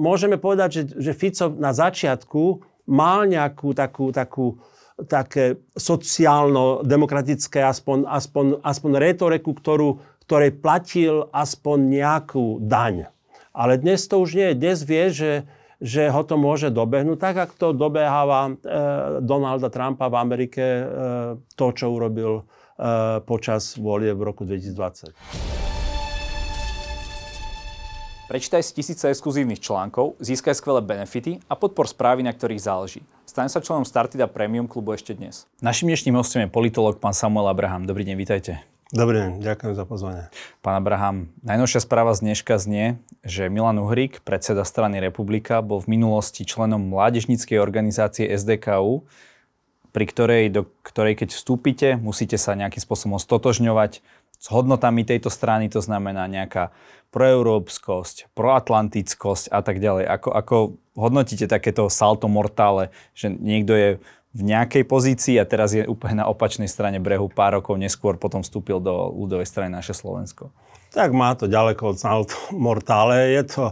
môžeme povedať, že, že Fico na začiatku mal nejakú takú, takú také sociálno-demokratické aspoň, aspoň, aspoň retoriku, ktorú, ktorej platil aspoň nejakú daň. Ale dnes to už nie je. Dnes vie, že, že ho to môže dobehnúť, tak ako to dobeháva e, Donalda Trumpa v Amerike, e, to, čo urobil e, počas volie v roku 2020. Prečítaj si tisíce exkluzívnych článkov, získaj skvelé benefity a podpor správy, na ktorých záleží. Staň sa členom Startida Premium klubu ešte dnes. Našim dnešným hostom je politolog pán Samuel Abraham. Dobrý deň, vítajte. Dobrý deň, ďakujem za pozvanie. Pán Abraham, najnovšia správa z dneška znie, že Milan Uhrík, predseda strany Republika, bol v minulosti členom mládežníckej organizácie SDKU, pri ktorej, do ktorej keď vstúpite, musíte sa nejakým spôsobom stotožňovať s hodnotami tejto strany, to znamená nejaká proeurópskosť, proatlantickosť a tak ďalej. Ako, ako hodnotíte takéto salto mortále, že niekto je v nejakej pozícii a teraz je úplne na opačnej strane brehu pár rokov neskôr potom vstúpil do ľudovej strany naše Slovensko? Tak má to ďaleko od salto mortále. Je to,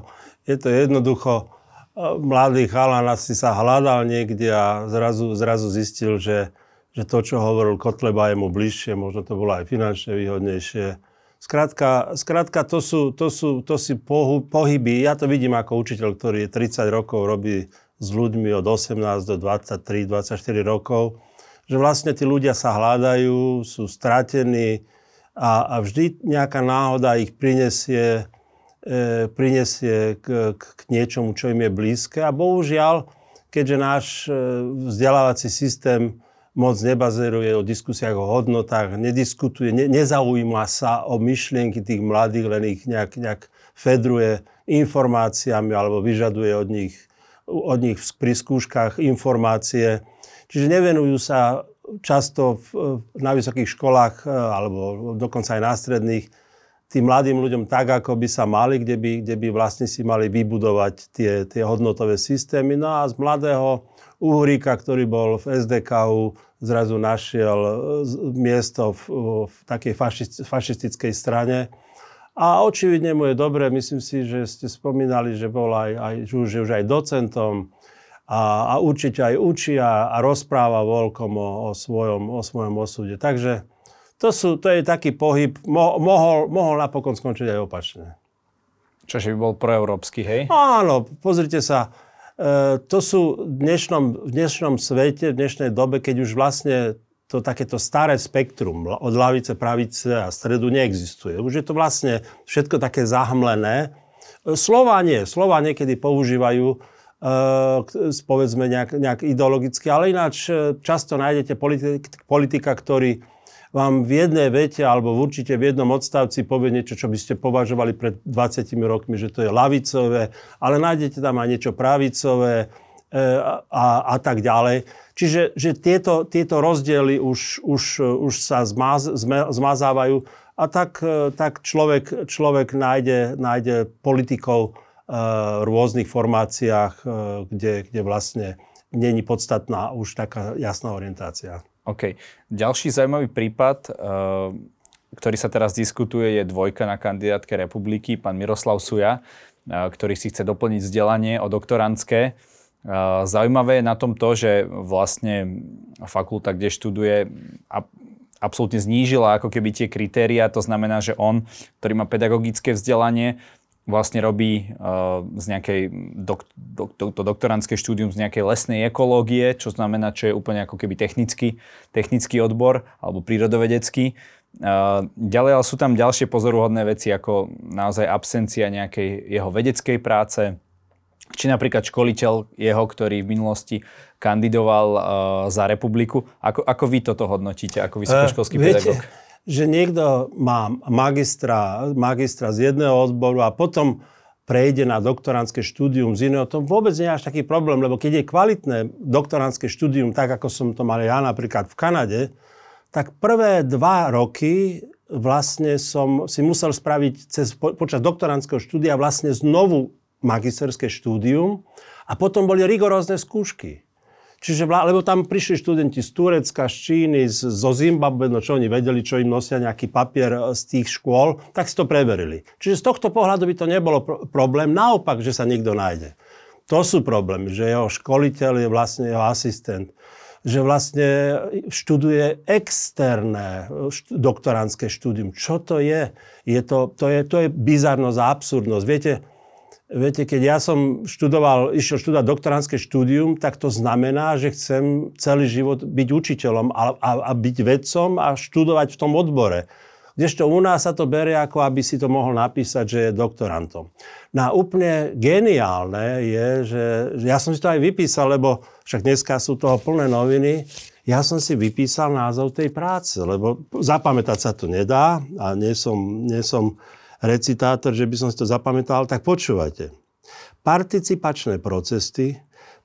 je to jednoducho, e, mladý chalan asi sa hľadal niekde a zrazu, zrazu zistil, že že to, čo hovoril Kotleba, je mu bližšie, možno to bolo aj finančne výhodnejšie. Skrátka, skrátka to, sú, to, sú, to si pohyby, ja to vidím ako učiteľ, ktorý 30 rokov robí s ľuďmi od 18 do 23, 24 rokov, že vlastne tí ľudia sa hľadajú, sú stratení a, a vždy nejaká náhoda ich prinesie, e, prinesie k, k, k niečomu, čo im je blízke. A bohužiaľ, keďže náš e, vzdelávací systém moc nebazeruje o diskusiách o hodnotách, nediskutuje, ne, nezaujíma sa o myšlienky tých mladých, len ich nejak, nejak fedruje informáciami alebo vyžaduje od nich, od nich pri skúškach informácie. Čiže nevenujú sa často v, na vysokých školách e, alebo dokonca aj na stredných tým mladým ľuďom tak, ako by sa mali, kde by, kde by vlastne si mali vybudovať tie, tie hodnotové systémy. No a z mladého Uhríka, ktorý bol v SDKU, zrazu našiel e, miesto v, v takej fašistickej strane. A očividne mu je dobre, myslím si, že ste spomínali, že bol aj, aj, že už aj docentom a, a určite aj učí a, a rozpráva voľkom o, o, svojom, o svojom osude. Takže to, sú, to je taký pohyb, mo, mohol, mohol napokon skončiť aj opačne. Čože by bol proeurópsky, hej? Áno, pozrite sa, E, to sú v dnešnom, v dnešnom svete, v dnešnej dobe, keď už vlastne to takéto staré spektrum od lavice, pravice a stredu neexistuje. Už je to vlastne všetko také zahmlené. E, slova nie. Slova niekedy používajú e, povedzme nejak, nejak ideologicky, ale ináč často nájdete politik, politika, ktorý vám v jednej vete alebo v určite v jednom odstavci povie niečo, čo by ste považovali pred 20 rokmi, že to je lavicové, ale nájdete tam aj niečo pravicové e, a, a tak ďalej. Čiže že tieto, tieto rozdiely už, už, už sa zmaz, zmazávajú a tak, e, tak človek, človek nájde, nájde politikov v e, rôznych formáciách, kde, kde vlastne není podstatná už taká jasná orientácia. OK. Ďalší zaujímavý prípad, eh, ktorý sa teraz diskutuje, je dvojka na kandidátke republiky, pán Miroslav Suja, eh, ktorý si chce doplniť vzdelanie o doktorantské. Eh, zaujímavé je na tom to, že vlastne fakulta, kde študuje, absolútne znížila ako keby tie kritéria. To znamená, že on, ktorý má pedagogické vzdelanie, vlastne robí uh, z nejakej dok, dok, dok, to doktorantské štúdium z nejakej lesnej ekológie, čo znamená, čo je úplne ako keby technický, technický odbor alebo prírodovedecký. Uh, ďalej ale sú tam ďalšie pozoruhodné veci, ako naozaj absencia nejakej jeho vedeckej práce, či napríklad školiteľ jeho, ktorý v minulosti kandidoval uh, za republiku. Ako, ako vy toto hodnotíte ako vysokoškolský uh, pedagóg? Viete, že niekto má magistra, magistra z jedného odboru a potom prejde na doktorantské štúdium z iného, to vôbec nie je až taký problém, lebo keď je kvalitné doktorantské štúdium, tak ako som to mal ja napríklad v Kanade, tak prvé dva roky vlastne som si musel spraviť cez, počas doktorantského štúdia vlastne znovu magisterské štúdium a potom boli rigorózne skúšky. Čiže, lebo tam prišli študenti z Turecka, z Číny, z, zo Zimbabwe, no čo oni vedeli, čo im nosia nejaký papier e, z tých škôl, tak si to preverili. Čiže z tohto pohľadu by to nebolo problém, naopak, že sa niekto nájde. To sú problémy, že jeho školiteľ je vlastne jeho asistent, že vlastne študuje externé doktorantské štúdium. Čo to je? je to, to, je, to je bizarnosť a absurdnosť. Viete, Viete, keď ja som študoval, išiel študovať doktorantské štúdium, tak to znamená, že chcem celý život byť učiteľom a, a, a byť vedcom a študovať v tom odbore. Kdežto u nás sa to berie ako, aby si to mohol napísať, že je doktorantom. No a úplne geniálne je, že, že ja som si to aj vypísal, lebo však dneska sú toho plné noviny, ja som si vypísal názov tej práce, lebo zapamätať sa to nedá a nie som, nie som recitátor, že by som si to zapamätal, tak počúvajte. Participačné procesy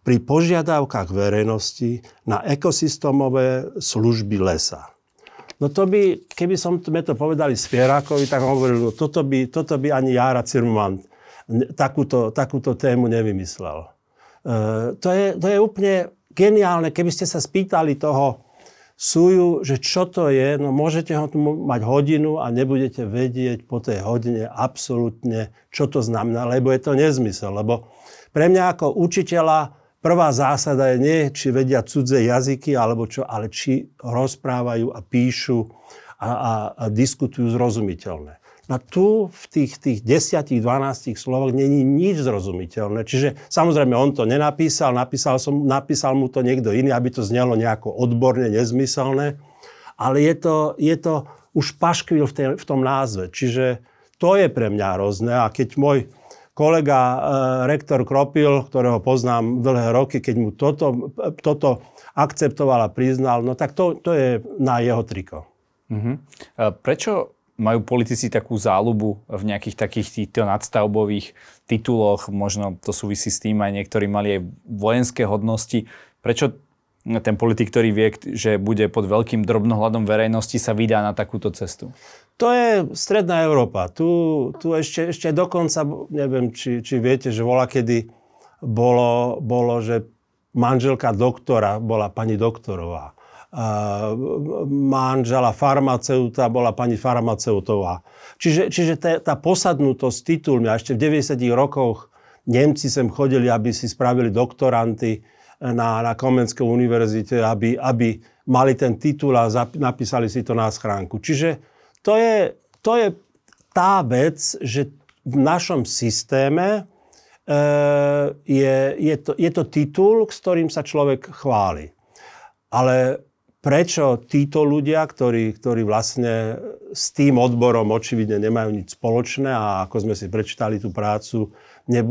pri požiadavkách verejnosti na ekosystémové služby lesa. No to by, keby som to povedali Spierákovi, tak hovoril, no toto by, toto by ani Jara Cirman takúto, takúto tému nevymyslel. E, to, je, to je úplne geniálne, keby ste sa spýtali toho súju, že čo to je, no môžete ho tu mať hodinu a nebudete vedieť po tej hodine absolútne, čo to znamená, lebo je to nezmysel. Lebo pre mňa ako učiteľa prvá zásada je nie, či vedia cudzie jazyky, alebo čo, ale či rozprávajú a píšu a, a, a diskutujú zrozumiteľné. No tu v tých, tých 10-12 slovoch není nič zrozumiteľné. Čiže samozrejme on to nenapísal, napísal, som, napísal mu to niekto iný, aby to znelo nejako odborne, nezmyselné. Ale je to, je to už paškvil v, tej, v tom názve. Čiže to je pre mňa hrozné. A keď môj kolega e, rektor Kropil, ktorého poznám dlhé roky, keď mu toto, toto akceptoval a priznal, no tak to, to je na jeho triko. Uh-huh. Prečo majú politici takú záľubu v nejakých takých týchto nadstavbových tituloch, možno to súvisí s tým, aj niektorí mali aj vojenské hodnosti. Prečo ten politik, ktorý vie, že bude pod veľkým drobnohľadom verejnosti, sa vydá na takúto cestu? To je Stredná Európa. Tu, tu ešte, ešte dokonca, neviem, či, či viete, že vola kedy bolo, bolo, že manželka doktora bola pani doktorová manžela farmaceuta bola pani farmaceutová. Čiže, čiže tá, tá posadnutosť titulmi, a ešte v 90 rokoch Nemci sem chodili, aby si spravili doktoranty na, na Komenskej univerzite, aby, aby mali ten titul a zap, napísali si to na schránku. Čiže to je, to je tá vec, že v našom systéme e, je, je, to, je to titul, s ktorým sa človek chváli. Ale prečo títo ľudia, ktorí, ktorí vlastne s tým odborom očividne nemajú nič spoločné a ako sme si prečítali tú prácu,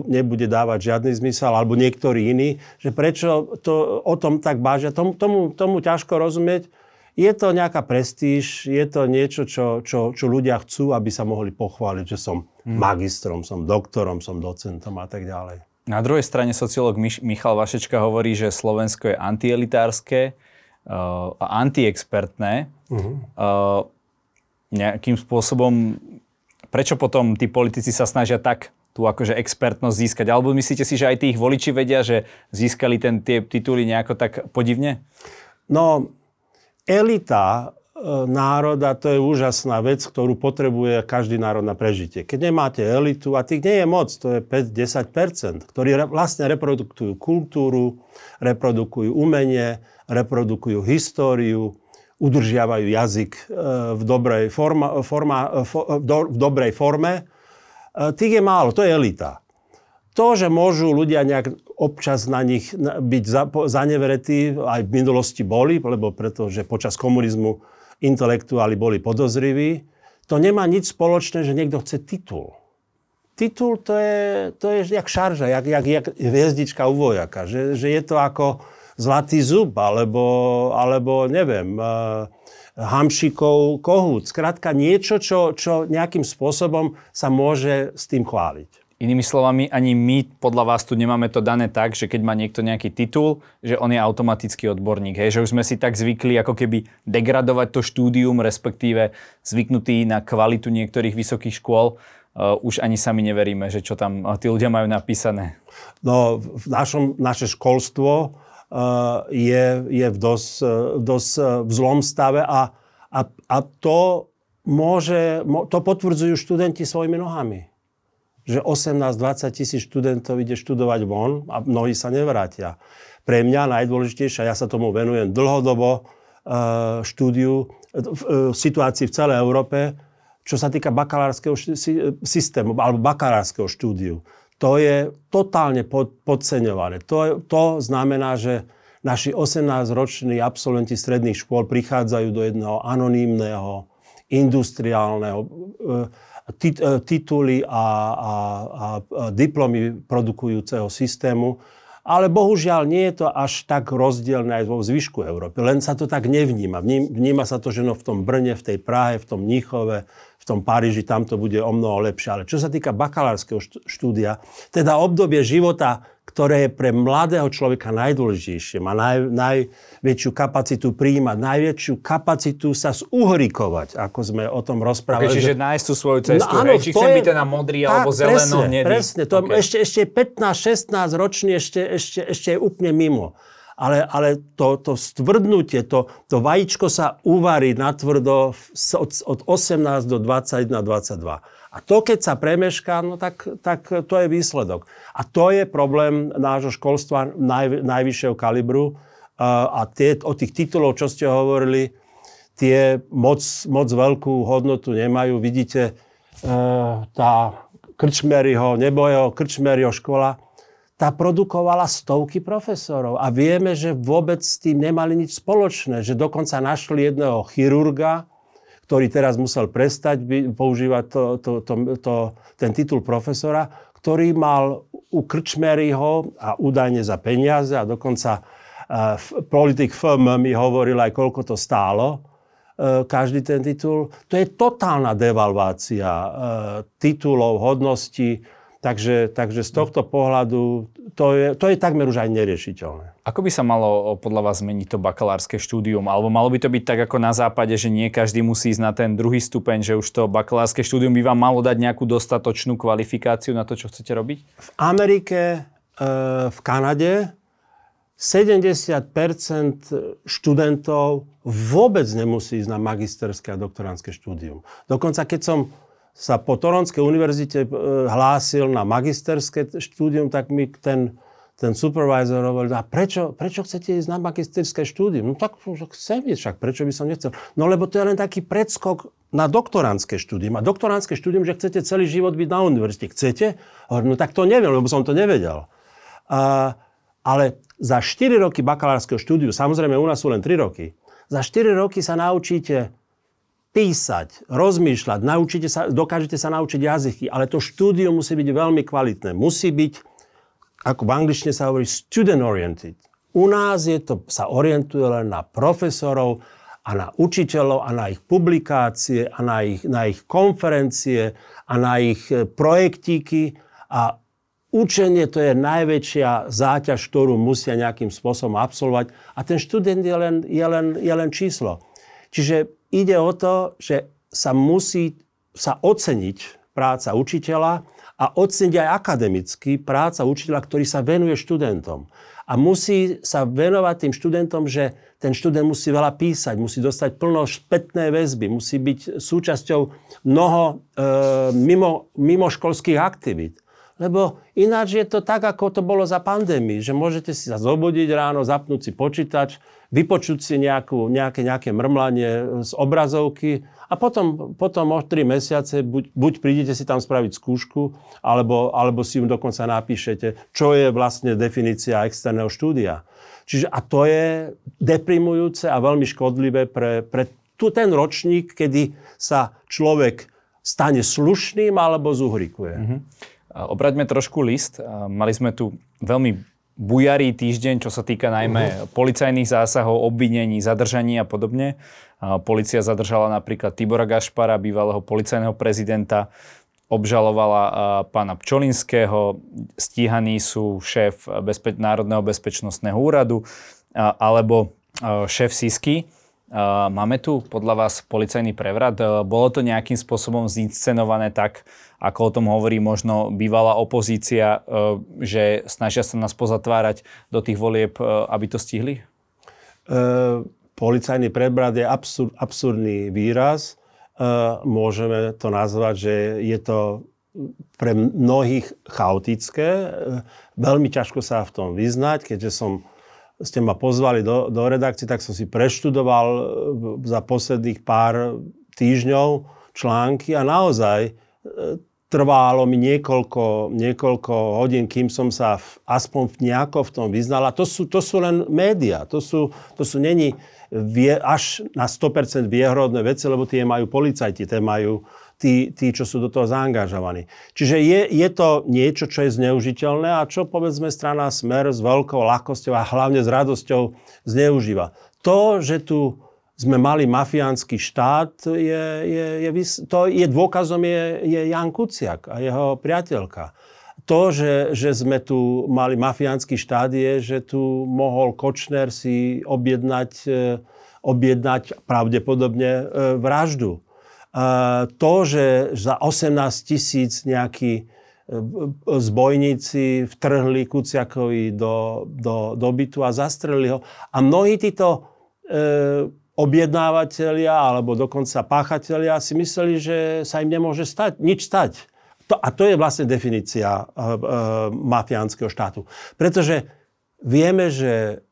nebude dávať žiadny zmysel, alebo niektorí iní, že prečo to o tom tak bážia, tomu, tomu, tomu ťažko rozumieť. Je to nejaká prestíž, je to niečo, čo, čo, čo ľudia chcú, aby sa mohli pochváliť, že som hmm. magistrom, som doktorom, som docentom a tak ďalej. Na druhej strane sociológ Michal Vašečka hovorí, že Slovensko je antielitárske, uh, antiexpertné, uh-huh. uh, nejakým spôsobom, prečo potom tí politici sa snažia tak tú akože expertnosť získať? Alebo myslíte si, že aj tí ich voliči vedia, že získali ten, tie tituly nejako tak podivne? No, elita e, národa, to je úžasná vec, ktorú potrebuje každý národ na prežitie. Keď nemáte elitu, a tých nie je moc, to je 5-10%, ktorí vlastne reprodukujú kultúru, reprodukujú umenie, reprodukujú históriu, udržiavajú jazyk e, v dobrej, forma, forma, v dobrej forme. E, tých je málo, to je elita. To, že môžu ľudia nejak občas na nich byť zanevretí, aj v minulosti boli, lebo pretože počas komunizmu intelektuáli boli podozriví, to nemá nič spoločné, že niekto chce titul. Titul to je, to je jak šarža, jak, jak, jak hviezdička u vojaka. Že, že je to ako, zlatý zub, alebo, alebo neviem, uh, hamšikov kohút. Skrátka niečo, čo, čo nejakým spôsobom sa môže s tým chváliť. Inými slovami, ani my podľa vás tu nemáme to dané tak, že keď má niekto nejaký titul, že on je automatický odborník. Hej? Že už sme si tak zvykli ako keby degradovať to štúdium, respektíve zvyknutí na kvalitu niektorých vysokých škôl. Uh, už ani sami neveríme, že čo tam tí ľudia majú napísané. No, v našom, naše školstvo je, je v dosť, dosť v zlom stave a, a, a to môže, to potvrdzujú študenti svojimi nohami. Že 18-20 tisíc študentov ide študovať von a mnohí sa nevrátia. Pre mňa najdôležitejšie, ja sa tomu venujem dlhodobo, štúdiu, situácii v celej Európe, čo sa týka bakalárskeho systému alebo bakalárskeho štúdiu. To je totálne podceňované. To, to znamená, že naši 18-roční absolventi stredných škôl prichádzajú do jedného anonýmneho, industriálneho, e, e, tituly a, a, a diplomy produkujúceho systému, ale bohužiaľ nie je to až tak rozdielne aj vo zvyšku Európy. Len sa to tak nevníma. Vníma sa to, že no v tom Brne, v tej Prahe, v tom Níchove, v tom Paríži, tam to bude o mnoho lepšie. Ale čo sa týka bakalárskeho štúdia, teda obdobie života, ktoré je pre mladého človeka najdôležitejšie, má naj, najväčšiu kapacitu príjmať, najväčšiu kapacitu sa zuhrikovať, ako sme o tom rozprávali. Okay, čiže nájsť tú svoju cestu, no, áno, či chcem je, byť ten na modrý tak, alebo zeleno, presne, Presne, to okay. ešte, ešte 15-16 ročný ešte, ešte, ešte je úplne mimo ale, ale to, to stvrdnutie, to, to vajíčko sa uvarí natvrdo od, od 18 do 21, 22. A to, keď sa premešká, no tak, tak to je výsledok. A to je problém nášho školstva naj, najvyššieho kalibru. A tie, o tých titulov, čo ste hovorili, tie moc, moc veľkú hodnotu nemajú. Vidíte, e, tá Krčmeryho, nebo jeho Krčmeryho škola, tá produkovala stovky profesorov. A vieme, že vôbec s tým nemali nič spoločné. Že dokonca našli jedného chirurga, ktorý teraz musel prestať používať to, to, to, to, ten titul profesora, ktorý mal u Krčmeryho a údajne za peniaze a dokonca uh, politik FM mi hovoril aj, koľko to stálo, uh, každý ten titul. To je totálna devalvácia uh, titulov, hodností, Takže, takže z tohto pohľadu to je, to je takmer už aj neriešiteľné. Ako by sa malo podľa vás zmeniť to bakalárske štúdium? Alebo malo by to byť tak ako na západe, že nie každý musí ísť na ten druhý stupeň, že už to bakalárske štúdium by vám malo dať nejakú dostatočnú kvalifikáciu na to, čo chcete robiť? V Amerike, e, v Kanade 70% študentov vôbec nemusí ísť na magisterské a doktoránske štúdium. Dokonca keď som sa po Toronskej univerzite e, hlásil na magisterské štúdium, tak mi ten, ten supervisor hovoril, a prečo, prečo chcete ísť na magisterské štúdium? No tak chcem ísť, však prečo by som nechcel? No lebo to je len taký predskok na doktoránske štúdium. A doktoránske štúdium, že chcete celý život byť na univerzite. Chcete? Hovorím, no tak to neviem, lebo som to nevedel. A, ale za 4 roky bakalárskeho štúdiu, samozrejme u nás sú len 3 roky, za 4 roky sa naučíte písať, rozmýšľať, naučite sa, dokážete sa naučiť jazyky, ale to štúdium musí byť veľmi kvalitné. Musí byť, ako v angličtine sa hovorí, student-oriented. U nás je to, sa orientuje len na profesorov a na učiteľov a na ich publikácie a na ich, na ich konferencie a na ich e, projektíky a Učenie to je najväčšia záťaž, ktorú musia nejakým spôsobom absolvovať a ten študent je len, je len, je len číslo. Čiže ide o to, že sa musí sa oceniť práca učiteľa a oceniť aj akademicky práca učiteľa, ktorý sa venuje študentom. A musí sa venovať tým študentom, že ten študent musí veľa písať, musí dostať plno špätné väzby, musí byť súčasťou mnoho e, mimo, mimoškolských aktivít. Lebo ináč je to tak, ako to bolo za pandémii, že môžete si sa zobudiť ráno, zapnúť si počítač, vypočuť si nejakú, nejaké, nejaké mrmlanie z obrazovky a potom, potom o 3 mesiace buď, buď prídete si tam spraviť skúšku, alebo, alebo si ju dokonca napíšete, čo je vlastne definícia externého štúdia. Čiže a to je deprimujúce a veľmi škodlivé pre, pre tu ten ročník, kedy sa človek stane slušným alebo zuhrikuje. Mm-hmm. Obraťme trošku list. Mali sme tu veľmi bujarý týždeň, čo sa týka najmä uh-huh. policajných zásahov, obvinení, zadržaní a podobne. Polícia zadržala napríklad Tibora Gašpara, bývalého policajného prezidenta, obžalovala pána Pčolinského, stíhaní sú šéf bezpe- Národného bezpečnostného úradu alebo šéf SISky. Máme tu podľa vás policajný prevrat? Bolo to nejakým spôsobom zinscenované tak, ako o tom hovorí možno bývalá opozícia, že snažia sa nás pozatvárať do tých volieb, aby to stihli? E, policajný prevrat je absur, absurdný výraz. E, môžeme to nazvať, že je to pre mnohých chaotické. E, veľmi ťažko sa v tom vyznať, keďže som ste ma pozvali do, do redakcie, tak som si preštudoval e, za posledných pár týždňov články a naozaj trvalo mi niekoľko, niekoľko hodín, kým som sa v, aspoň v nejako v tom vyznal. A to sú, to sú len médiá, to sú, to sú není vie, až na 100% viehodné veci, lebo tie majú policajti, tie majú tí, tí, čo sú do toho zaangažovaní. Čiže je, je to niečo, čo je zneužiteľné a čo povedzme strana Smer s veľkou ľahkosťou a hlavne s radosťou zneužíva. To, že tu sme mali mafiánsky štát, je, je, je, to je dôkazom je, je Jan Kuciak a jeho priateľka. To, že, že sme tu mali mafiánsky štát, je, že tu mohol Kočner si objednať, eh, objednať pravdepodobne eh, vraždu to, že za 18 tisíc nejakí e, zbojníci vtrhli Kuciakovi do, do, do bytu a zastrelili ho. A mnohí títo e, objednávateľia alebo dokonca páchatelia si mysleli, že sa im nemôže stať, nič stať. To, a to je vlastne definícia e, e, mafiánskeho štátu. Pretože vieme, že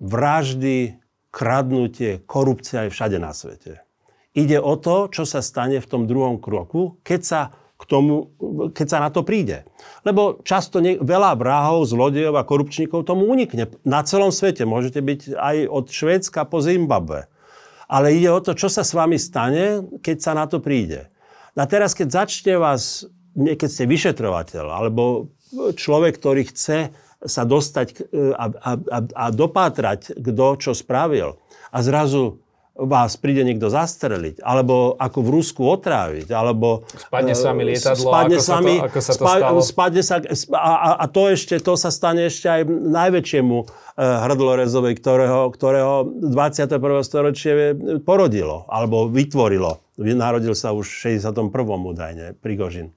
vraždy, kradnutie, korupcia je všade na svete. Ide o to, čo sa stane v tom druhom kroku, keď sa k tomu, keď sa na to príde. Lebo často ne, veľa vrahov, zlodejov a korupčníkov tomu unikne. Na celom svete môžete byť aj od Švédska po Zimbabwe. Ale ide o to, čo sa s vami stane, keď sa na to príde. A teraz, keď začne vás, keď ste vyšetrovateľ, alebo človek, ktorý chce sa dostať a, a, a, a dopátrať, kto čo spravil, a zrazu vás príde niekto zastreliť, alebo ako v Rusku otráviť, alebo... Spadne sa mi lietadlo, spadne ako, sa, mi, to, ako sa to stalo? Spadne sa, a, a to ešte, to sa stane ešte aj najväčšiemu uh, hrdlorezovi, ktorého, ktorého 21. storočie porodilo, alebo vytvorilo. Narodil sa už v 61. údajne, Prigožin.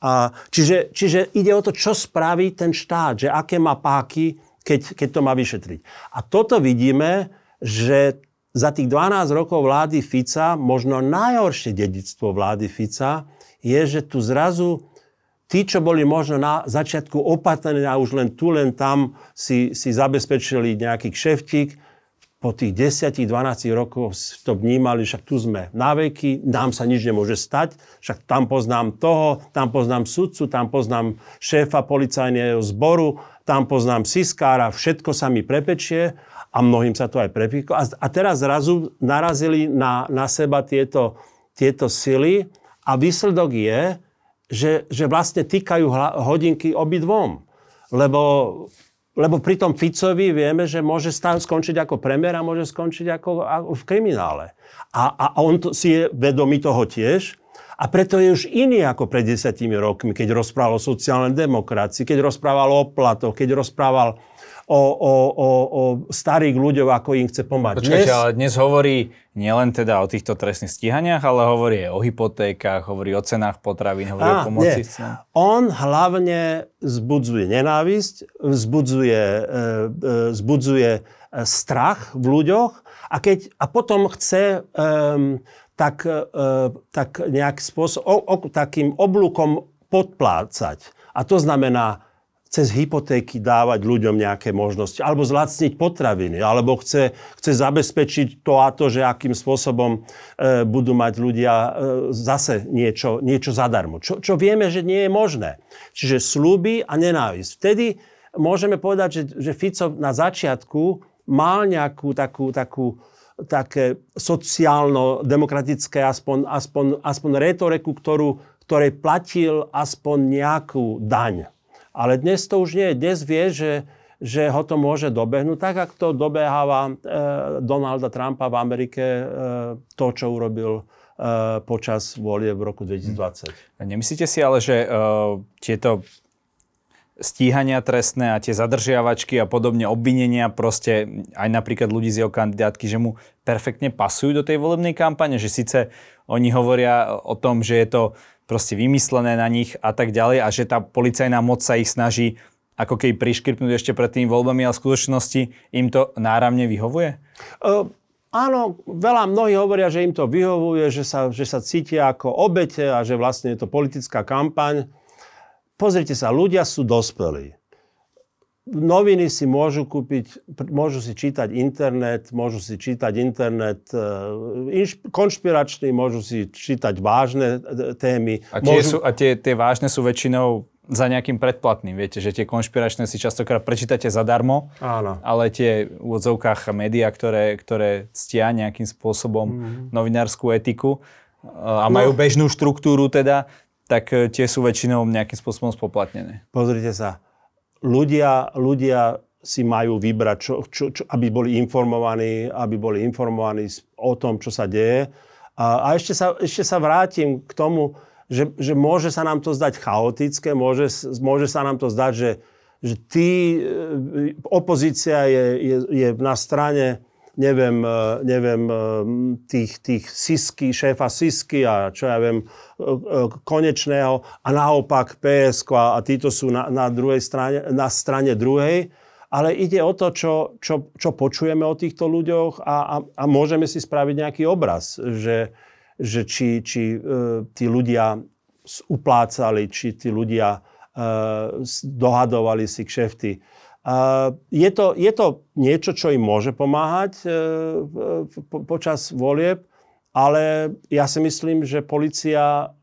A, čiže, čiže ide o to, čo spraví ten štát, že aké má páky, keď, keď to má vyšetriť. A toto vidíme, že za tých 12 rokov vlády Fica, možno najhoršie dedictvo vlády Fica, je, že tu zrazu tí, čo boli možno na začiatku opatrení a už len tu, len tam si, si zabezpečili nejaký kšeftík, po tých 10-12 rokov to vnímali, však tu sme na veky, nám sa nič nemôže stať, však tam poznám toho, tam poznám sudcu, tam poznám šéfa policajného zboru, tam poznám siskára, všetko sa mi prepečie a mnohým sa to aj prepíklo. A, a teraz zrazu narazili na, na seba tieto, tieto sily a výsledok je, že, že vlastne týkajú hodinky obidvom. Lebo, lebo pri tom Ficovi vieme, že môže stav, skončiť ako premiér a môže skončiť ako, ako v kriminále. A, a on to, si je vedomý toho tiež. A preto je už iný ako pred desiatimi rokmi, keď rozprával o sociálnej demokracii, keď rozprával o platoch, keď rozprával o, o, o, o starých ľuďoch, ako im chce pomáhať. Počkajte, dnes... ale dnes hovorí nielen teda o týchto trestných stíhaniach, ale hovorí aj o hypotékach, hovorí o cenách potravín, hovorí Á, o pomoci. Nie. On hlavne zbudzuje nenávisť, vzbudzuje, e, e, vzbudzuje e, strach v ľuďoch a, keď, a potom chce um, tak, uh, tak nejak spôsob, o, o, takým oblúkom podplácať. A to znamená cez hypotéky dávať ľuďom nejaké možnosti, alebo zlacniť potraviny, alebo chce, chce zabezpečiť to a to, že akým spôsobom e, budú mať ľudia e, zase niečo, niečo zadarmo. Čo, čo vieme, že nie je možné. Čiže slúby a nenávisť. Vtedy môžeme povedať, že, že Fico na začiatku mal nejakú takú, takú také sociálno-demokratické aspoň, aspoň, aspoň retoriku, ktorú, ktorej platil aspoň nejakú daň. Ale dnes to už nie je. Dnes vie, že, že ho to môže dobehnúť, tak ako to dobeháva e, Donalda Trumpa v Amerike, e, to, čo urobil e, počas volie v roku 2020. Nemyslíte si ale, že uh, tieto stíhania trestné a tie zadržiavačky a podobne obvinenia proste aj napríklad ľudí z jeho kandidátky, že mu perfektne pasujú do tej volebnej kampane, že síce oni hovoria o tom, že je to proste vymyslené na nich a tak ďalej a že tá policajná moc sa ich snaží ako keby priškripnúť ešte pred tými voľbami, ale v skutočnosti im to náramne vyhovuje? Uh, áno, veľa mnohí hovoria, že im to vyhovuje, že sa, že sa cítia ako obete a že vlastne je to politická kampaň. Pozrite sa, ľudia sú dospelí. Noviny si môžu kúpiť, môžu si čítať internet, môžu si čítať internet e, konšpiračný, môžu si čítať vážne e, témy. A tie, môžu... sú, a tie, tie vážne sú väčšinou za nejakým predplatným. Viete, že tie konšpiračné si častokrát prečítate zadarmo, Áno. ale tie v odzovkách médiá, ktoré, ktoré ctia nejakým spôsobom mm. novinárskú etiku e, a majú no. bežnú štruktúru teda, tak tie sú väčšinou nejakým spôsobom spoplatnené. Pozrite sa, ľudia, ľudia si majú vybrať, čo, čo, čo, aby boli informovaní, aby boli informovaní o tom, čo sa deje. A, a ešte, sa, ešte sa vrátim k tomu, že, že môže sa nám to zdať chaotické, môže, môže sa nám to zdať, že, že tí, e, opozícia je, je, je na strane neviem, e, neviem, e, tých, tých Sisky, šéfa Sisky a čo ja viem, konečného a naopak PSK a, a títo sú na, na, druhej strane, na strane druhej. Ale ide o to, čo, čo, čo počujeme o týchto ľuďoch a, a, a môžeme si spraviť nejaký obraz, že, že či, či uh, tí ľudia uplácali, či tí ľudia uh, dohadovali si kšefty. Je to, je to niečo, čo im môže pomáhať e, počas volieb, ale ja si myslím, že policia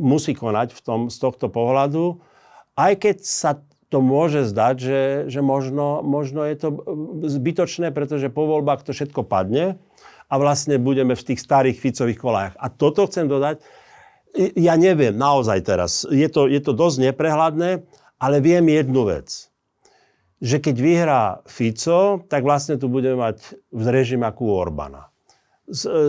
musí konať v tom, z tohto pohľadu, aj keď sa to môže zdať, že, že možno, možno je to zbytočné, pretože po voľbách to všetko padne a vlastne budeme v tých starých Ficových kolách. A toto chcem dodať, ja neviem naozaj teraz, je to, je to dosť neprehľadné, ale viem jednu vec že keď vyhrá Fico, tak vlastne tu budeme mať v režim ako Orbana.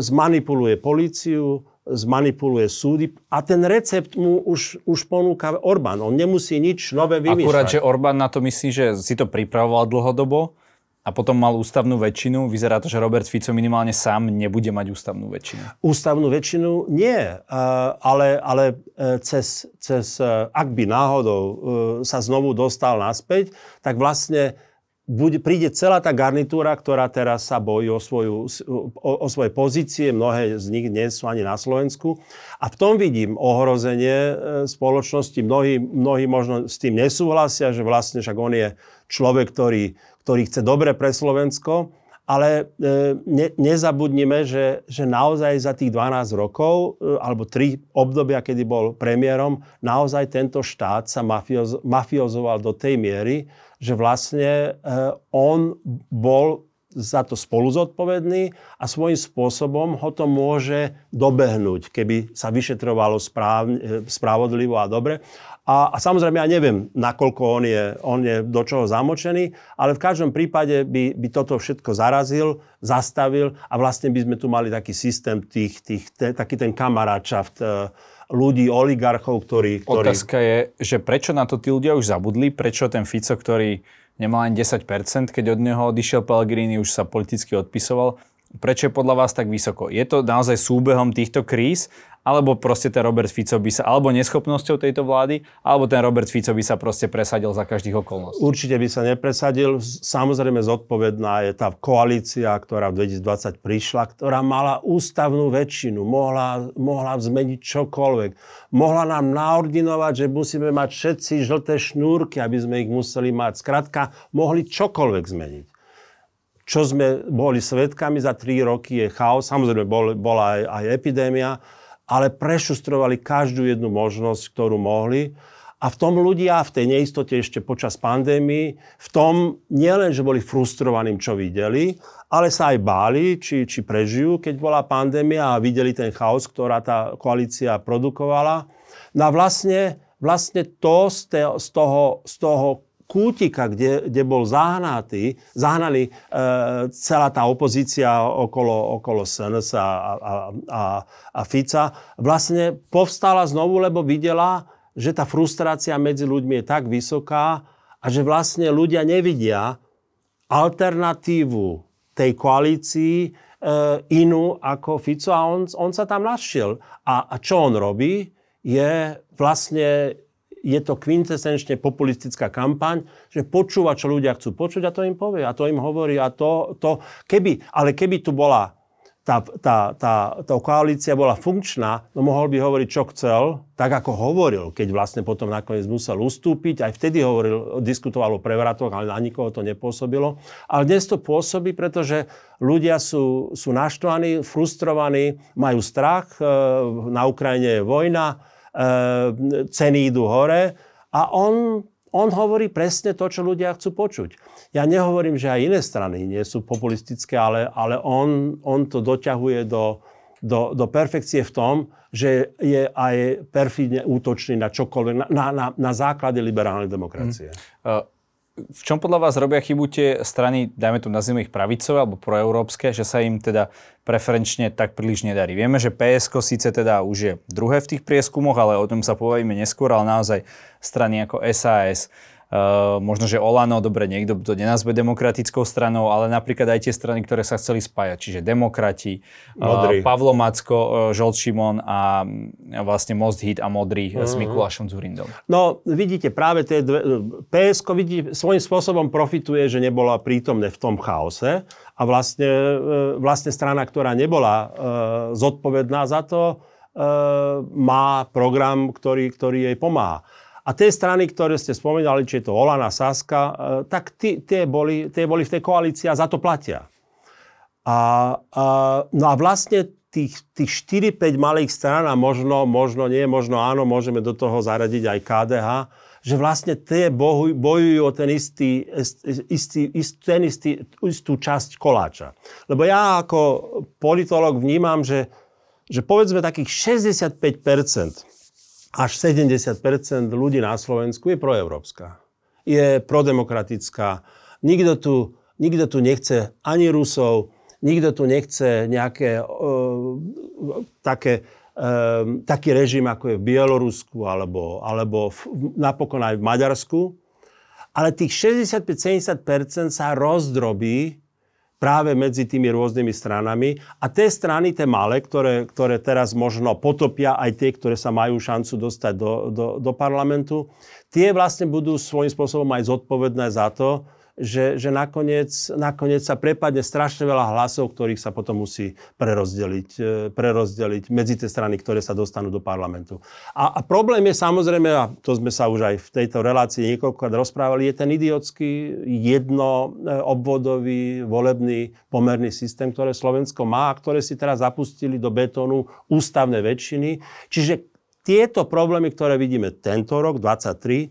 Zmanipuluje políciu, zmanipuluje súdy a ten recept mu už, už ponúka Orbán. On nemusí nič nové vymýšľať. Akurát, že Orbán na to myslí, že si to pripravoval dlhodobo a potom mal ústavnú väčšinu. Vyzerá to, že Robert Fico minimálne sám nebude mať ústavnú väčšinu. Ústavnú väčšinu nie, ale, ale e, cez, cez, e, ak by náhodou e, sa znovu dostal naspäť, tak vlastne bude, príde celá tá garnitúra, ktorá teraz sa bojí o, svoju, o, o svoje pozície, mnohé z nich nie sú ani na Slovensku. A v tom vidím ohrozenie spoločnosti. Mnohí, mnohí možno s tým nesúhlasia, že vlastne však on je človek, ktorý ktorý chce dobre pre Slovensko, ale e, ne, nezabudnime, že, že naozaj za tých 12 rokov, e, alebo tri obdobia, kedy bol premiérom, naozaj tento štát sa mafioz, mafiozoval do tej miery, že vlastne e, on bol za to spolu zodpovedný a svojím spôsobom ho to môže dobehnúť, keby sa vyšetrovalo správne, spravodlivo a dobre. A, a samozrejme ja neviem, nakoľko on je, on je do čoho zamočený, ale v každom prípade by, by toto všetko zarazil, zastavil a vlastne by sme tu mali taký systém tých, tých te, taký ten kamaráčaft e, ľudí, oligarchov, ktorí, ktorí... Otázka je, že prečo na to tí ľudia už zabudli, prečo ten Fico, ktorý nemal len 10%, keď od neho odišiel Pellegrini, už sa politicky odpisoval, prečo je podľa vás tak vysoko? Je to naozaj súbehom týchto kríz alebo proste ten Robert Fico by sa, alebo neschopnosťou tejto vlády, alebo ten Robert Fico by sa proste presadil za každých okolností? Určite by sa nepresadil. Samozrejme zodpovedná je tá koalícia, ktorá v 2020 prišla, ktorá mala ústavnú väčšinu, mohla, mohla zmeniť čokoľvek. Mohla nám naordinovať, že musíme mať všetci žlté šnúrky, aby sme ich museli mať. Skrátka, mohli čokoľvek zmeniť čo sme boli svetkami za tri roky, je chaos. Samozrejme, bol, bola aj, aj epidémia, ale prešustrovali každú jednu možnosť, ktorú mohli. A v tom ľudia, v tej neistote ešte počas pandémii, v tom nielen, že boli frustrovaní, čo videli, ale sa aj báli, či, či prežijú, keď bola pandémia a videli ten chaos, ktorá tá koalícia produkovala. No a vlastne, vlastne to z, z, toho, z toho kútika, kde, kde bol zahnatý, zahnaný e, celá tá opozícia okolo, okolo SNS a, a, a, a Fica, vlastne povstala znovu, lebo videla, že tá frustrácia medzi ľuďmi je tak vysoká a že vlastne ľudia nevidia alternatívu tej koalícii e, inú ako Fico a on, on sa tam našiel. A, a čo on robí, je vlastne je to kvintesenčne populistická kampaň, že počúva, čo ľudia chcú počuť a to im povie a to im hovorí a to, to keby, ale keby tu bola tá, tá, tá, tá koalícia bola funkčná, no mohol by hovoriť, čo chcel, tak ako hovoril, keď vlastne potom nakoniec musel ustúpiť. Aj vtedy hovoril, diskutoval o prevratoch, ale na nikoho to nepôsobilo. Ale dnes to pôsobí, pretože ľudia sú, sú naštvaní, frustrovaní, majú strach, e, na Ukrajine je vojna, ceny idú hore a on on hovorí presne to, čo ľudia chcú počuť. Ja nehovorím, že aj iné strany nie sú populistické, ale, ale on, on to doťahuje do, do, do perfekcie v tom, že je aj perfidne útočný na čokoľvek, na, na, na základe liberálnej demokracie. Hmm. Uh v čom podľa vás robia chybu tie strany, dajme tu nazvime ich pravicové alebo proeurópske, že sa im teda preferenčne tak príliš nedarí? Vieme, že PSK síce teda už je druhé v tých prieskumoch, ale o tom sa povíme neskôr, ale naozaj strany ako SAS, možno, že Olano, dobre, niekto to nenazve demokratickou stranou, ale napríklad aj tie strany, ktoré sa chceli spájať, čiže demokrati, uh, Pavlo Macko, uh, Žolt Šimon a uh, vlastne Most Hit a Modrý uh-huh. s mhm. Mikulášom Zurindom. No, vidíte, práve tie dve, PSK vidí, svojím spôsobom profituje, že nebola prítomné v tom chaose a vlastne, vlastne strana, ktorá nebola zodpovedná za to, má program, ktorý, ktorý jej pomáha. A tie strany, ktoré ste spomínali, či je to Olana, Saska, e, tak tie, boli, tie boli v tej koalícii a za to platia. A, a, no a vlastne tých, tých 4-5 malých strán a možno, možno nie, možno áno, môžeme do toho zaradiť aj KDH, že vlastne tie bojujú, bojujú o ten istý, istý, istý, ten istý, istú časť koláča. Lebo ja ako politolog vnímam, že, že povedzme takých 65 až 70% ľudí na Slovensku je proeurópska. Je prodemokratická. Nikto tu, nikto tu nechce ani Rusov, nikto tu nechce nejaké uh, také, uh, taký režim, ako je v Bielorusku alebo, alebo v, napokon aj v Maďarsku. Ale tých 65-70% sa rozdrobí práve medzi tými rôznymi stranami. A tie strany, tie malé, ktoré, ktoré teraz možno potopia aj tie, ktoré sa majú šancu dostať do, do, do parlamentu, tie vlastne budú svojím spôsobom aj zodpovedné za to, že, že nakoniec, nakoniec sa prepadne strašne veľa hlasov, ktorých sa potom musí prerozdeliť, e, prerozdeliť medzi tie strany, ktoré sa dostanú do parlamentu. A, a problém je samozrejme, a to sme sa už aj v tejto relácii niekoľkokrát rozprávali, je ten idiotský jednoobvodový volebný pomerný systém, ktoré Slovensko má a ktoré si teraz zapustili do betónu ústavné väčšiny. Čiže tieto problémy, ktoré vidíme tento rok, 23,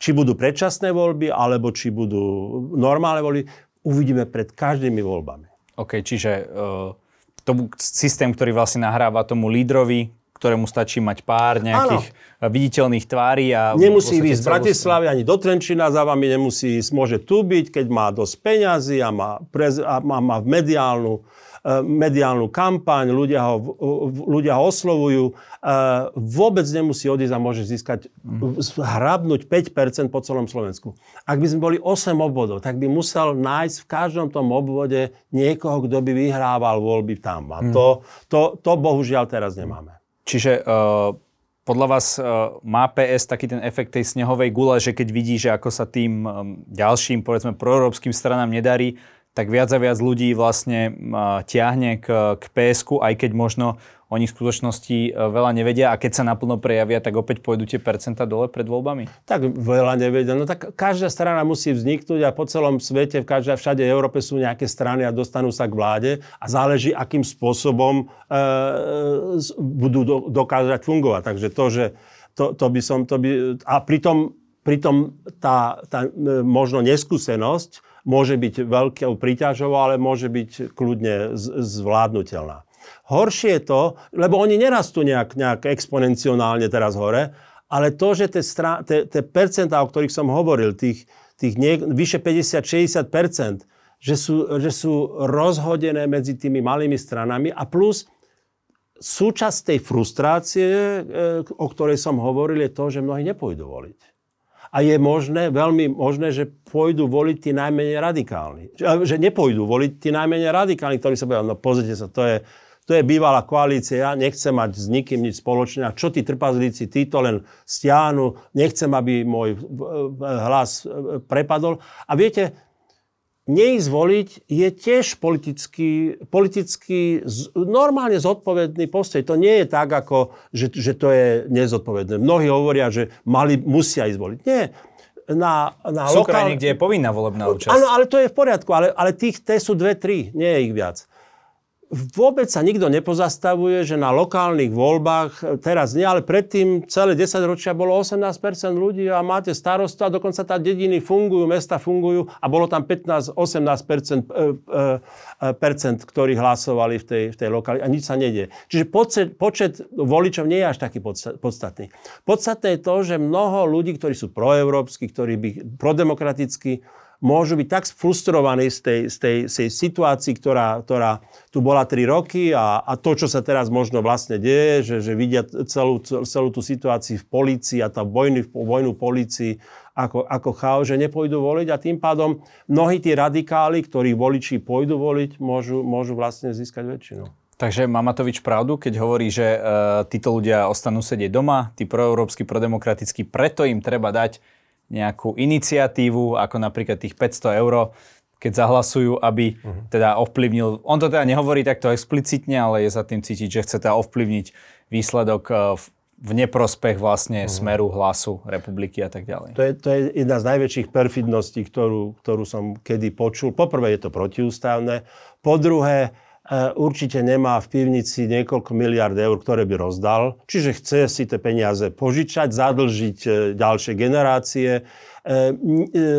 či budú predčasné voľby, alebo či budú normálne voľby, uvidíme pred každými voľbami. OK, čiže uh, tomu systém, ktorý vlastne nahráva tomu lídrovi, ktorému stačí mať pár nejakých ano. viditeľných tvári. A nemusí ísť z Bratislavy ani do Trenčina za vami, nemusí ísť, môže tu byť, keď má dosť peňazí a má, prez, a má, má mediálnu Eh, mediálnu kampaň, ľudia ho, ľudia ho oslovujú, eh, vôbec nemusí odísť a môže získať, hrabnúť 5% po celom Slovensku. Ak by sme boli 8 obvodov, tak by musel nájsť v každom tom obvode niekoho, kto by vyhrával voľby tam. A to, to, to bohužiaľ teraz nemáme. Čiže uh podľa vás uh, má PS taký ten efekt tej snehovej gule, že keď vidí, že ako sa tým um, ďalším, povedzme, proeurópskym stranám nedarí, tak viac a viac ľudí vlastne ťahne k, k psk aj keď možno oni v skutočnosti e, veľa nevedia a keď sa naplno prejavia, tak opäť pôjdu tie percenta dole pred voľbami? Tak veľa nevedia. No tak každá strana musí vzniknúť a po celom svete, v každej, všade v Európe sú nejaké strany a dostanú sa k vláde a záleží, akým spôsobom e, budú do, dokázať fungovať. Takže to, že to, to by som... To by, a pritom, pritom tá, tá e, možno neskúsenosť môže byť veľkou príťažou, ale môže byť kľudne zvládnutelná. Horšie je to, lebo oni nerastú nejak, nejak exponenciálne teraz hore, ale to, že tie, stra- tie, tie percentá, o ktorých som hovoril, tých, tých nie, vyše 50-60 že sú, že sú rozhodené medzi tými malými stranami a plus súčasť tej frustrácie, e, o ktorej som hovoril, je to, že mnohí nepôjdu voliť. A je možné, veľmi možné, že pôjdu voliť tí najmenej radikálni. Že nepôjdu voliť tí najmenej radikálni, ktorí sa povedia, no pozrite sa, to je, to je bývalá koalícia, ja nechcem mať s nikým nič spoločné. A čo tí trpazlíci, títo len stiahnu, nechcem, aby môj hlas prepadol. A viete, neísť voliť je tiež politicky, politicky normálne zodpovedný postoj. To nie je tak, ako, že, že to je nezodpovedné. Mnohí hovoria, že mali, musia ísť voliť. Nie. Na, na Sú lokál... krajiny, kde je povinná volebná účasť. Áno, ale to je v poriadku, ale, ale tých, tie sú dve, tri, nie je ich viac vôbec sa nikto nepozastavuje, že na lokálnych voľbách, teraz nie, ale predtým celé 10 ročia bolo 18% ľudí a máte starostu a dokonca tá dediny fungujú, mesta fungujú a bolo tam 15-18%, e, e, ktorí hlasovali v tej, v tej lokalite a nič sa nedie. Čiže počet, počet voličov nie je až taký podstatný. Podstatné je to, že mnoho ľudí, ktorí sú proeurópsky, ktorí by prodemokraticky môžu byť tak frustrovaní z tej, z tej, z tej situácii, ktorá, ktorá tu bola 3 roky a, a to, čo sa teraz možno vlastne deje, že, že vidia celú, celú tú situáciu v polícii a tá vojny, vojnu polícii ako, ako chaos, že nepôjdu voliť a tým pádom mnohí tí radikáli, ktorí voliči pôjdu voliť, môžu, môžu vlastne získať väčšinu. Takže má Matovič pravdu, keď hovorí, že uh, títo ľudia ostanú sedieť doma, tí proeurópsky, prodemokratickí, preto im treba dať nejakú iniciatívu, ako napríklad tých 500 eur, keď zahlasujú, aby uh-huh. teda ovplyvnil, on to teda nehovorí takto explicitne, ale je za tým cítiť, že chce teda ovplyvniť výsledok eh, v, v neprospech vlastne uh-huh. smeru, hlasu republiky a tak ďalej. To je, to je jedna z najväčších perfidností, ktorú, ktorú som kedy počul. Poprvé je to protiústavné, po druhé E, určite nemá v pivnici niekoľko miliard eur, ktoré by rozdal. Čiže chce si tie peniaze požičať, zadlžiť e, ďalšie generácie. E,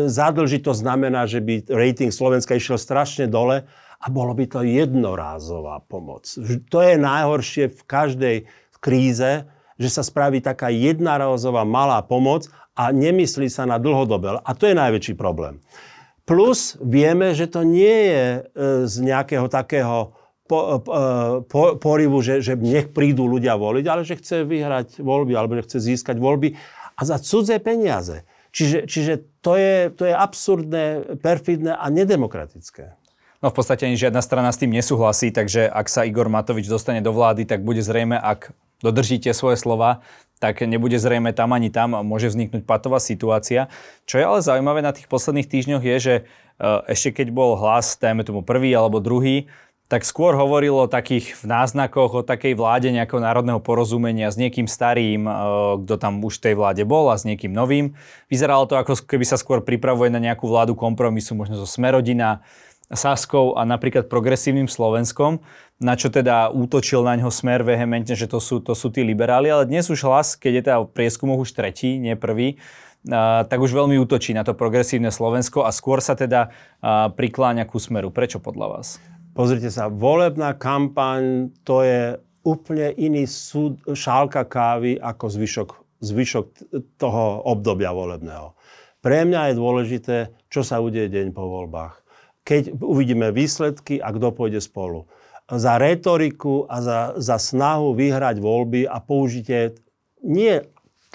zadlžiť to znamená, že by rating Slovenska išiel strašne dole a bolo by to jednorázová pomoc. To je najhoršie v každej kríze, že sa spraví taká jednorázová malá pomoc a nemyslí sa na dlhodobé. A to je najväčší problém. Plus vieme, že to nie je z nejakého takého po, po, porivu, že, že nech prídu ľudia voliť, ale že chce vyhrať voľby alebo že chce získať voľby a za cudzé peniaze. Čiže, čiže to, je, to je absurdné, perfidné a nedemokratické. No v podstate ani žiadna strana s tým nesúhlasí, takže ak sa Igor Matovič dostane do vlády, tak bude zrejme, ak dodržíte svoje slova, tak nebude zrejme tam ani tam môže vzniknúť patová situácia. Čo je ale zaujímavé na tých posledných týždňoch je, že e, ešte keď bol hlas, dajme tomu prvý alebo druhý, tak skôr hovoril o takých náznakoch, o takej vláde nejakého národného porozumenia s niekým starým, e, kto tam už v tej vláde bol a s niekým novým. Vyzeralo to, ako keby sa skôr pripravuje na nejakú vládu kompromisu, možno zo Smerodina, Saskou a napríklad progresívnym Slovenskom, na čo teda útočil na ňo smer vehementne, že to sú, to sú tí liberáli, ale dnes už hlas, keď je teda v prieskumoch už tretí, nie prvý, Uh, tak už veľmi útočí na to progresívne Slovensko a skôr sa teda uh, prikláňa ku smeru. Prečo podľa vás? Pozrite sa, volebná kampaň to je úplne iný súd, šálka kávy ako zvyšok, zvyšok toho obdobia volebného. Pre mňa je dôležité, čo sa udeje deň po voľbách. Keď uvidíme výsledky a kto pôjde spolu. Za retoriku a za, za snahu vyhrať voľby a použitie nie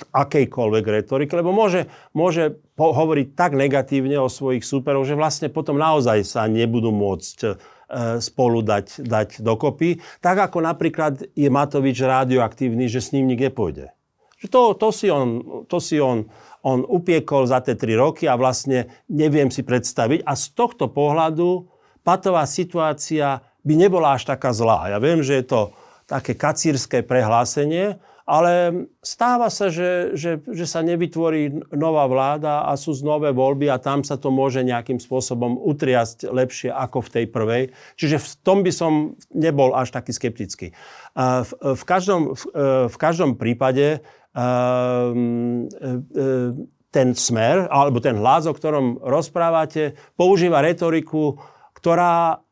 akejkoľvek retoriky, lebo môže, môže hovoriť tak negatívne o svojich súperoch, že vlastne potom naozaj sa nebudú môcť E, spolu dať, dať dokopy. Tak ako napríklad je Matovič radioaktívny, že s ním nik nepôjde. To, to si, on, to si on, on upiekol za tie tri roky a vlastne neviem si predstaviť. A z tohto pohľadu patová situácia by nebola až taká zlá. Ja viem, že je to také kacírske prehlásenie, ale stáva sa, že, že, že sa nevytvorí nová vláda a sú znové voľby a tam sa to môže nejakým spôsobom utriasť lepšie ako v tej prvej. Čiže v tom by som nebol až taký skeptický. V, v, každom, v, v každom prípade ehm, e, ten smer, alebo ten hlas, o ktorom rozprávate, používa retoriku, ktorá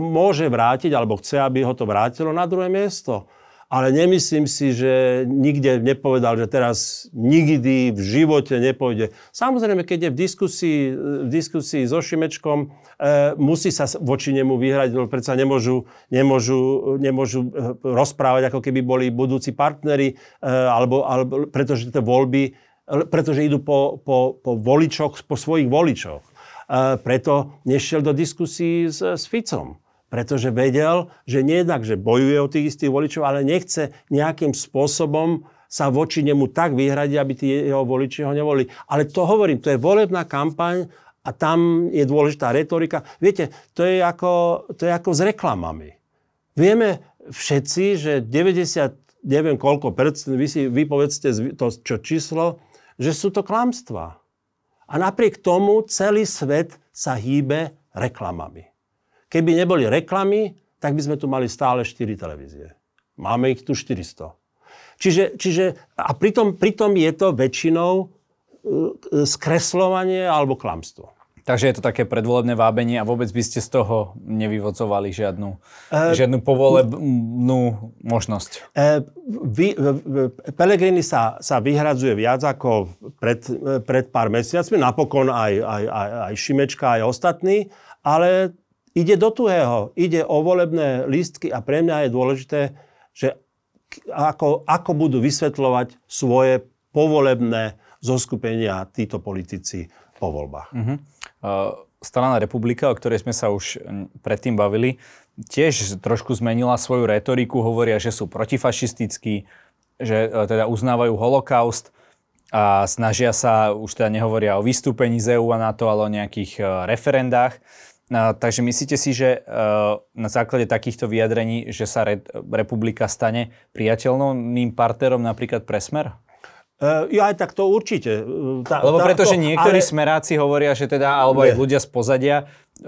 môže vrátiť, alebo chce, aby ho to vrátilo na druhé miesto. Ale nemyslím si, že nikde nepovedal, že teraz nikdy v živote nepôjde. Samozrejme, keď je v diskusii, v diskusii so Šimečkom, e, musí sa voči nemu vyhrať, lebo predsa nemôžu, nemôžu, nemôžu e, rozprávať, ako keby boli budúci partneri, e, alebo, alebo pretože tie voľby, pretože idú po, po, po voličoch, po svojich voličoch. E, preto nešiel do diskusí s, s Ficom pretože vedel, že nie tak, že bojuje o tých istých voličov, ale nechce nejakým spôsobom sa voči nemu tak vyhradiť, aby tí jeho voliči ho nevolili. Ale to hovorím, to je volebná kampaň a tam je dôležitá retorika. Viete, to je ako, to je ako s reklamami. Vieme všetci, že 90, neviem koľko percent, vy, si, vy povedzte to čo číslo, že sú to klamstvá. A napriek tomu celý svet sa hýbe reklamami. Keby neboli reklamy, tak by sme tu mali stále 4 televízie. Máme ich tu 400. Čiže, čiže a pritom, pritom je to väčšinou uh, skreslovanie alebo klamstvo. Takže je to také predvolebné vábenie a vôbec by ste z toho nevyvocovali žiadnu, uh, žiadnu povolebnú možnosť. Uh, vy, Pelegrini sa, sa vyhradzuje viac ako pred, pred pár mesiacmi, napokon aj, aj, aj, aj Šimečka, aj ostatní, ale ide do tuhého, ide o volebné lístky a pre mňa je dôležité, že ako, ako budú vysvetľovať svoje povolebné zoskupenia títo politici po voľbách. Uh-huh. Uh, Strana republika, o ktorej sme sa už predtým bavili, tiež trošku zmenila svoju retoriku, hovoria, že sú protifašistickí, že uh, teda uznávajú holokaust a snažia sa, už teda nehovoria o vystúpení z EU a NATO, ale o nejakých uh, referendách. Takže myslíte si, že uh, na základe takýchto vyjadrení, že sa Re- republika stane priateľným partnerom napríklad pre Smer? Uh, ja aj tak to určite. Tá, Lebo pretože to, niektorí ale... smeráci hovoria, že teda, alebo aj ľudia z pozadia,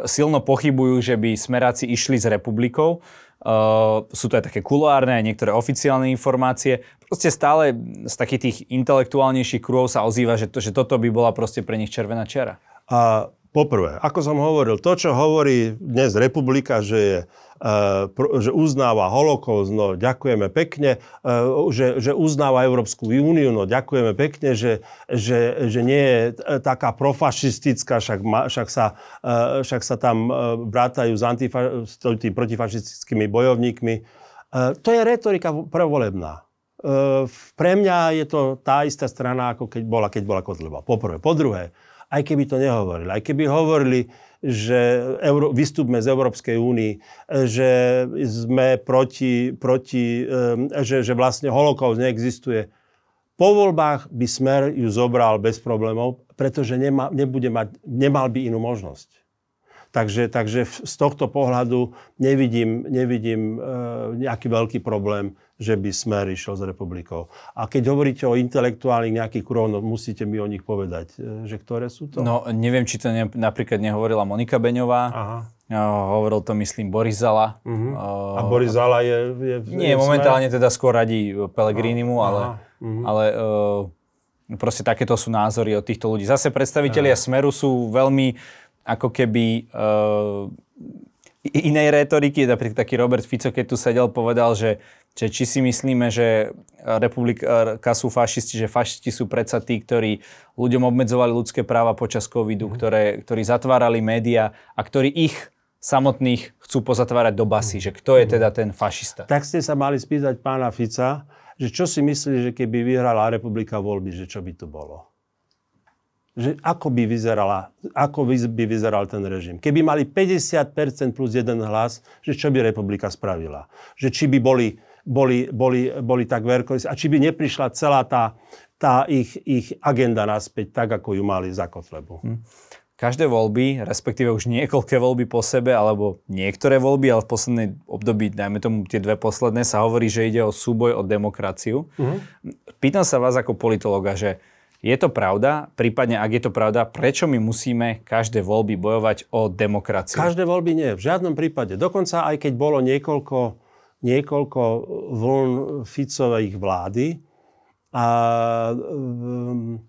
silno pochybujú, že by smeráci išli s republikou. Uh, sú to aj také kuloárne, aj niektoré oficiálne informácie. Proste stále z takých tých intelektuálnejších krúhov sa ozýva, že, to, že toto by bola proste pre nich červená čiara. Uh, Poprvé, ako som hovoril, to, čo hovorí dnes republika, že, je, uh, že uznáva holokaust, no ďakujeme pekne, uh, že, že uznáva Európsku úniu, no ďakujeme pekne, že, že, že nie je taká profašistická, však, však, sa, však sa tam brátajú s, antifa- s tými protifašistickými bojovníkmi. To je retorika prevolebná. Pre mňa je to tá istá strana, ako keď bola, keď bola Kotleba. Poprvé. Po druhé, aj keby to nehovorili. Aj keby hovorili, že Euró- vystúpme z Európskej únii, že sme proti, proti že, že vlastne holokaust neexistuje. Po voľbách by Smer ju zobral bez problémov, pretože nema, nebude mať, nemal by inú možnosť. Takže, takže z tohto pohľadu nevidím, nevidím e, nejaký veľký problém, že by Smer išiel s republikou. A keď hovoríte o intelektuálnych nejakých kruhoch, no musíte mi o nich povedať, e, že ktoré sú to? No neviem, či to ne, napríklad nehovorila Monika Beňová. Aha. No, hovoril to, myslím, Boris Zala. Uh-huh. Uh, a Boris Zala je... je, nie, je momentálne teda skôr radí Pelegrinimu, ale, uh-huh. ale uh, proste takéto sú názory od týchto ľudí. Zase predstavitelia uh-huh. Smeru sú veľmi ako keby uh, inej retoriky, napríklad taký Robert Fico, keď tu sedel, povedal, že, že či si myslíme, že republika sú fašisti, že fašisti sú predsa tí, ktorí ľuďom obmedzovali ľudské práva počas covidu, mm. ktoré, ktorí zatvárali médiá a ktorí ich samotných chcú pozatvárať do basy, mm. že kto je mhm. teda ten fašista. Tak ste sa mali spýtať pána Fica, že čo si myslí, že keby vyhrala republika voľby, že čo by to bolo? Že ako by, vyzerala, ako by vyzeral ten režim. Keby mali 50% plus jeden hlas, že čo by republika spravila. Že či by boli, boli, boli, boli tak veľkosti a či by neprišla celá tá, tá ich, ich agenda naspäť tak, ako ju mali za Kotlebu. Hm. Každé voľby, respektíve už niekoľké voľby po sebe, alebo niektoré voľby, ale v poslednej období, dajme tomu tie dve posledné, sa hovorí, že ide o súboj o demokraciu. Mm-hmm. Pýtam sa vás ako politologa, že je to pravda? Prípadne, ak je to pravda, prečo my musíme každé voľby bojovať o demokraciu? Každé voľby nie, v žiadnom prípade. Dokonca aj keď bolo niekoľko, niekoľko vln Ficových vlády, a um,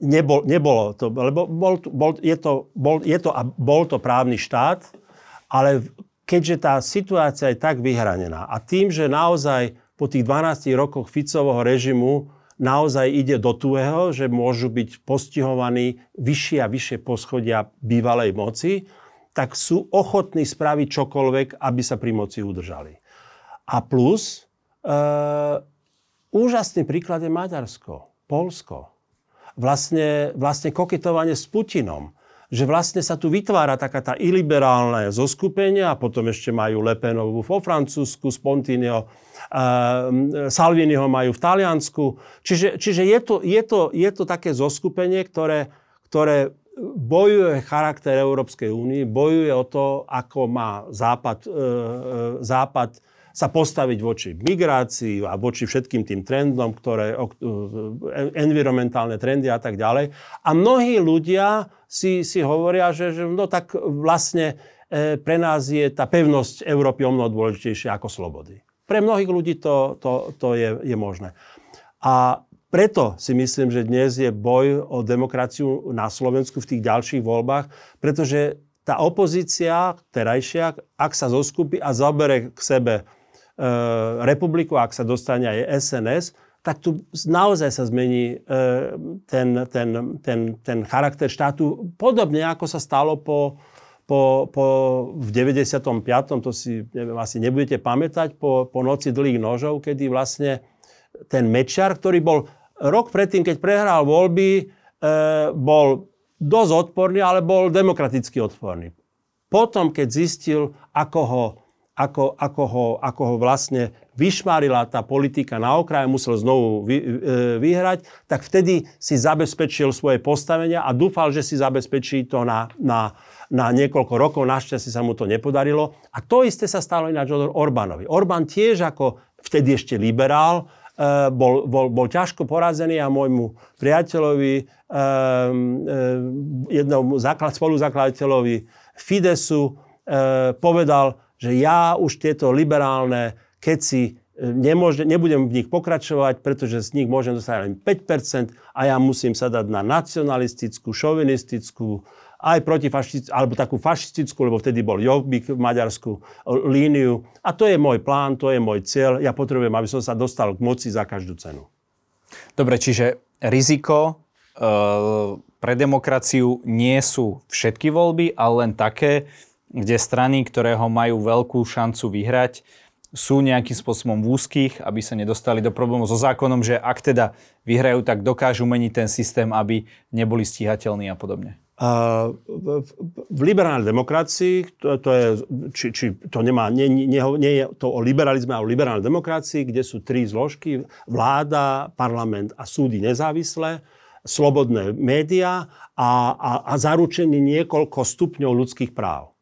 nebol, nebolo to, lebo bol, bol, je, to, bol, je to, a bol to právny štát, ale keďže tá situácia je tak vyhranená a tým, že naozaj po tých 12 rokoch Ficového režimu naozaj ide do tuého, že môžu byť postihovaní vyššie a vyššie poschodia bývalej moci, tak sú ochotní spraviť čokoľvek, aby sa pri moci udržali. A plus, e, úžasný príklad je Maďarsko, Polsko. Vlastne, vlastne koketovanie s Putinom že vlastne sa tu vytvára taká tá iliberálne zoskupenie a potom ešte majú Lepenovu vo Francúzsku, Spontinio, uh, Salviniho majú v Taliansku. Čiže, čiže je, to, je, to, je to také zoskupenie, ktoré, ktoré bojuje charakter Európskej únie, bojuje o to, ako má Západ, uh, Západ sa postaviť voči migrácii a voči všetkým tým trendom, ktoré, environmentálne trendy a tak ďalej. A mnohí ľudia si, si hovoria, že, že no tak vlastne e, pre nás je tá pevnosť Európy o mnoho dôležitejšia ako slobody. Pre mnohých ľudí to, to, to je, je možné. A preto si myslím, že dnes je boj o demokraciu na Slovensku v tých ďalších voľbách, pretože tá opozícia terajšia, ak sa zoskupí a zabere k sebe E, republiku, ak sa dostane aj SNS, tak tu naozaj sa zmení e, ten, ten, ten, ten charakter štátu podobne, ako sa stalo po, po, po, v 95. to si neviem, asi nebudete pamätať, po, po noci dlhých nožov, kedy vlastne ten Mečiar, ktorý bol rok predtým, keď prehral voľby, e, bol dosť odporný, ale bol demokraticky odporný. Potom, keď zistil, ako ho ako, ako, ho, ako ho vlastne vyšmárila tá politika na okraj, musel znovu vy, e, vyhrať, tak vtedy si zabezpečil svoje postavenia a dúfal, že si zabezpečí to na, na, na niekoľko rokov. Našťastie sa mu to nepodarilo. A to isté sa stalo ináč Orbánovi. Orbán tiež ako vtedy ešte liberál, e, bol, bol, bol ťažko porazený a môjmu priateľovi, e, e, jednomu základ, spoluzakladateľovi Fidesu e, povedal, že ja už tieto liberálne keci e, nemôže, nebudem v nich pokračovať, pretože z nich môžem dostať len 5% a ja musím sa dať na nacionalistickú, šovinistickú, aj protifašistickú, alebo takú fašistickú, lebo vtedy bol Jobbik v Maďarsku, líniu. A to je môj plán, to je môj cieľ. Ja potrebujem, aby som sa dostal k moci za každú cenu. Dobre, čiže riziko e, pre demokraciu nie sú všetky voľby, ale len také, kde strany, ktoré ho majú veľkú šancu vyhrať, sú nejakým spôsobom v úzkých, aby sa nedostali do problémov so zákonom, že ak teda vyhrajú, tak dokážu meniť ten systém, aby neboli stíhateľní a podobne. Uh, v, v liberálnej demokracii, to, to je, či, či to nemá, nie, nie, nie je to o liberalizme, ale o liberálnej demokracii, kde sú tri zložky, vláda, parlament a súdy nezávislé, slobodné médiá a, a, a zaručenie niekoľko stupňov ľudských práv.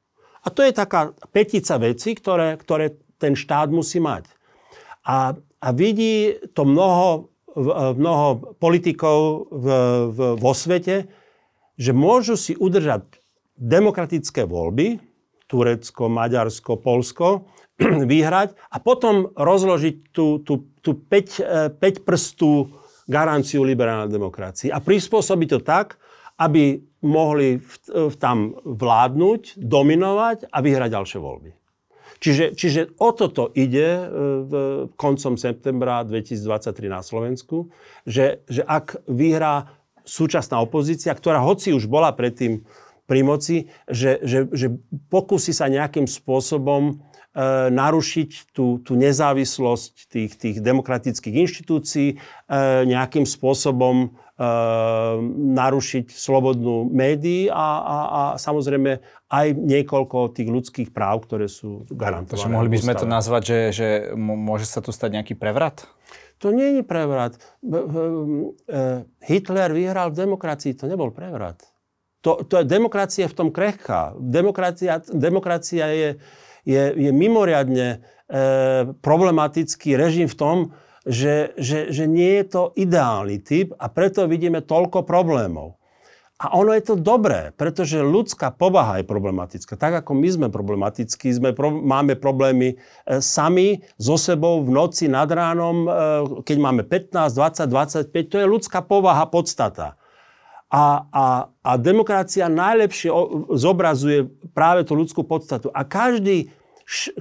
A to je taká petica veci, ktoré, ktoré ten štát musí mať. A, a vidí to mnoho, mnoho politikov v, v, vo svete, že môžu si udržať demokratické voľby, Turecko, Maďarsko, Polsko, vyhrať a potom rozložiť tú, tú, tú 5, 5 prstú garanciu liberálnej demokracii a prispôsobiť to tak, aby mohli v, tam vládnuť, dominovať a vyhrať ďalšie voľby. Čiže, čiže o toto ide e, v koncom septembra 2023 na Slovensku, že, že ak vyhrá súčasná opozícia, ktorá hoci už bola predtým pri moci, že, že, že pokusí sa nejakým spôsobom narušiť tú, tú nezávislosť tých, tých demokratických inštitúcií, e, nejakým spôsobom Ehm, narušiť slobodnú médií a, a, a samozrejme aj niekoľko tých ľudských práv, ktoré sú garantované. Takže mohli by sme to nazvať, že, že môže sa tu stať nejaký prevrat? To nie je prevrat. E, Hitler vyhral v demokracii, to nebol prevrat. To, to je demokracia v tom krehká. Demokracia, demokracia je, je, je mimoriadne e, problematický režim v tom, že, že, že nie je to ideálny typ a preto vidíme toľko problémov. A ono je to dobré, pretože ľudská povaha je problematická. Tak ako my sme problematickí, sme máme problémy e, sami so sebou v noci nad ránom, e, keď máme 15, 20, 25, to je ľudská povaha, podstata. A, a, a demokracia najlepšie zobrazuje práve tú ľudskú podstatu. A každý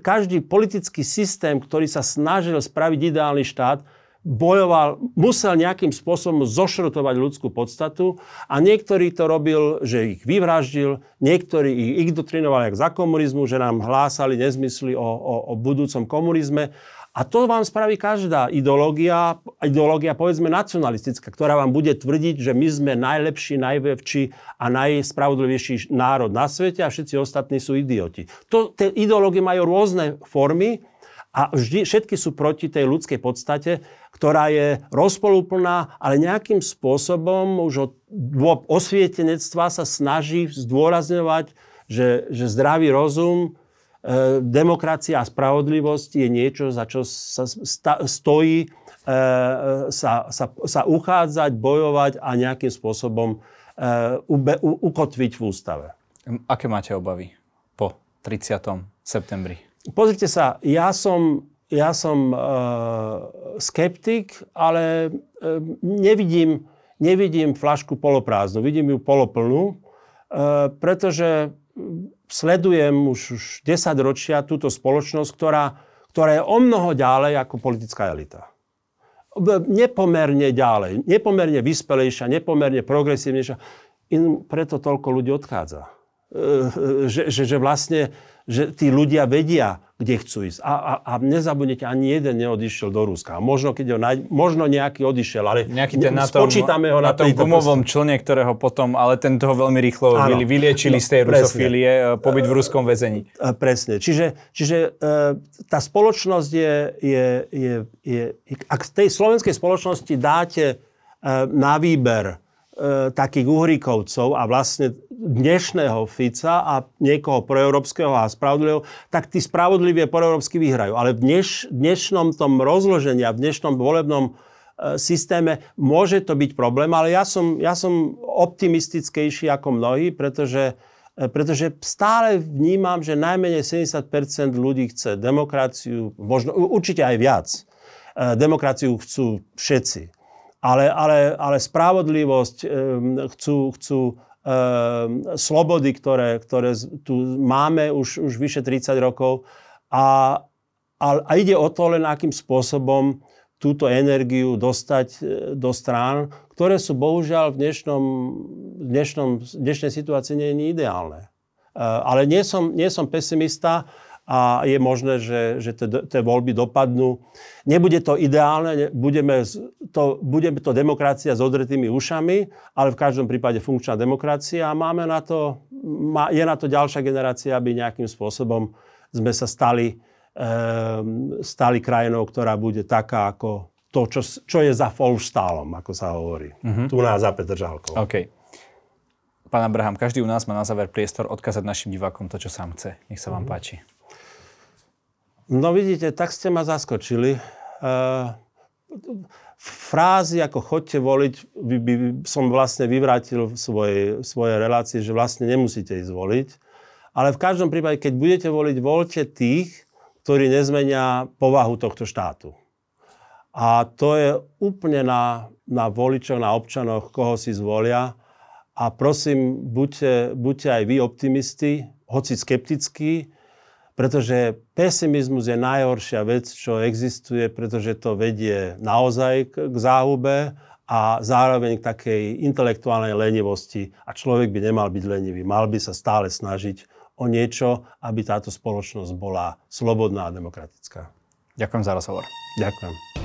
každý politický systém, ktorý sa snažil spraviť ideálny štát, bojoval, musel nejakým spôsobom zošrotovať ľudskú podstatu a niektorý to robil, že ich vyvraždil, niektorí ich indoktrinovali jak za komunizmu, že nám hlásali nezmysly o, o, o budúcom komunizme. A to vám spraví každá ideológia, ideológia povedzme nacionalistická, ktorá vám bude tvrdiť, že my sme najlepší, najväčší a najspravodlivejší národ na svete a všetci ostatní sú idioti. To, tie ideológie majú rôzne formy, a vždy, všetky sú proti tej ľudskej podstate, ktorá je rozpolúplná, ale nejakým spôsobom už od osvietenectva sa snaží zdôrazňovať, že, že zdravý rozum, demokracia a spravodlivosť je niečo, za čo sa stojí e, sa, sa, sa uchádzať, bojovať a nejakým spôsobom e, ube, u, ukotviť v ústave. Aké máte obavy po 30. septembri? Pozrite sa, ja som, ja som uh, skeptik, ale uh, nevidím, nevidím flašku poloprázdnu, vidím ju poloplnú, uh, pretože sledujem už, už 10 ročia túto spoločnosť, ktorá, ktorá je o mnoho ďalej ako politická elita. Nepomerne ďalej, nepomerne vyspelejšia, nepomerne progresívnejšia. In, preto toľko ľudí odchádza. Že, že, že vlastne že tí ľudia vedia, kde chcú ísť. A, a, a nezabudnite, ani jeden neodišiel do Ruska. Možno, keď ho náj, možno nejaký odišiel, ale nejaký ten na tom, spočítame ho na, na tom gumovom člne, ktorého potom, ale ten toho veľmi rýchlo Áno. vyliečili no, z tej presne. rusofílie, e, pobyt v ruskom väzení. E, presne. Čiže, čiže e, tá spoločnosť je, je, je, je... Ak tej slovenskej spoločnosti dáte na výber e, takých uhríkovcov a vlastne dnešného Fica a niekoho proeurópskeho a spravodlivého, tak tí spravodliví proeurópsky vyhrajú. Ale v dneš, dnešnom tom rozložení a v dnešnom volebnom e, systéme môže to byť problém, ale ja som, ja som optimistickejší ako mnohí, pretože, e, pretože stále vnímam, že najmenej 70% ľudí chce demokraciu, možno určite aj viac. E, demokraciu chcú všetci ale, ale, ale spravodlivosť, chcú, chcú slobody, ktoré, ktoré tu máme už, už vyše 30 rokov a, a, a ide o to len akým spôsobom túto energiu dostať e, do strán, ktoré sú bohužiaľ v dnešnom, dnešnom, dnešnej situácii nie, nie ideálne. E, ale nie som, nie som pesimista a je možné, že, že tie voľby dopadnú. Nebude to ideálne, budeme to, budeme to demokracia s odretými ušami, ale v každom prípade funkčná demokracia a máme na to, je na to ďalšia generácia, aby nejakým spôsobom sme sa stali, e, stali krajinou, ktorá bude taká ako to, čo, čo je za Folštálom, ako sa hovorí. Mm-hmm. Tu nás za Petržalkou. OK. Pán Abraham, každý u nás má na záver priestor odkázať našim divákom to, čo sám chce. Nech sa vám mm-hmm. páči. No vidíte, tak ste ma zaskočili. Uh, frázy ako chodte voliť, by, by som vlastne vyvrátil v svojej, svojej relácii, že vlastne nemusíte ísť voliť. Ale v každom prípade, keď budete voliť, voľte tých, ktorí nezmenia povahu tohto štátu. A to je úplne na, na voličoch, na občanoch, koho si zvolia. A prosím, buďte, buďte aj vy optimisti, hoci skeptickí, pretože pesimizmus je najhoršia vec, čo existuje, pretože to vedie naozaj k záhube a zároveň k takej intelektuálnej lenivosti. A človek by nemal byť lenivý, mal by sa stále snažiť o niečo, aby táto spoločnosť bola slobodná a demokratická. Ďakujem za rozhovor. Ďakujem.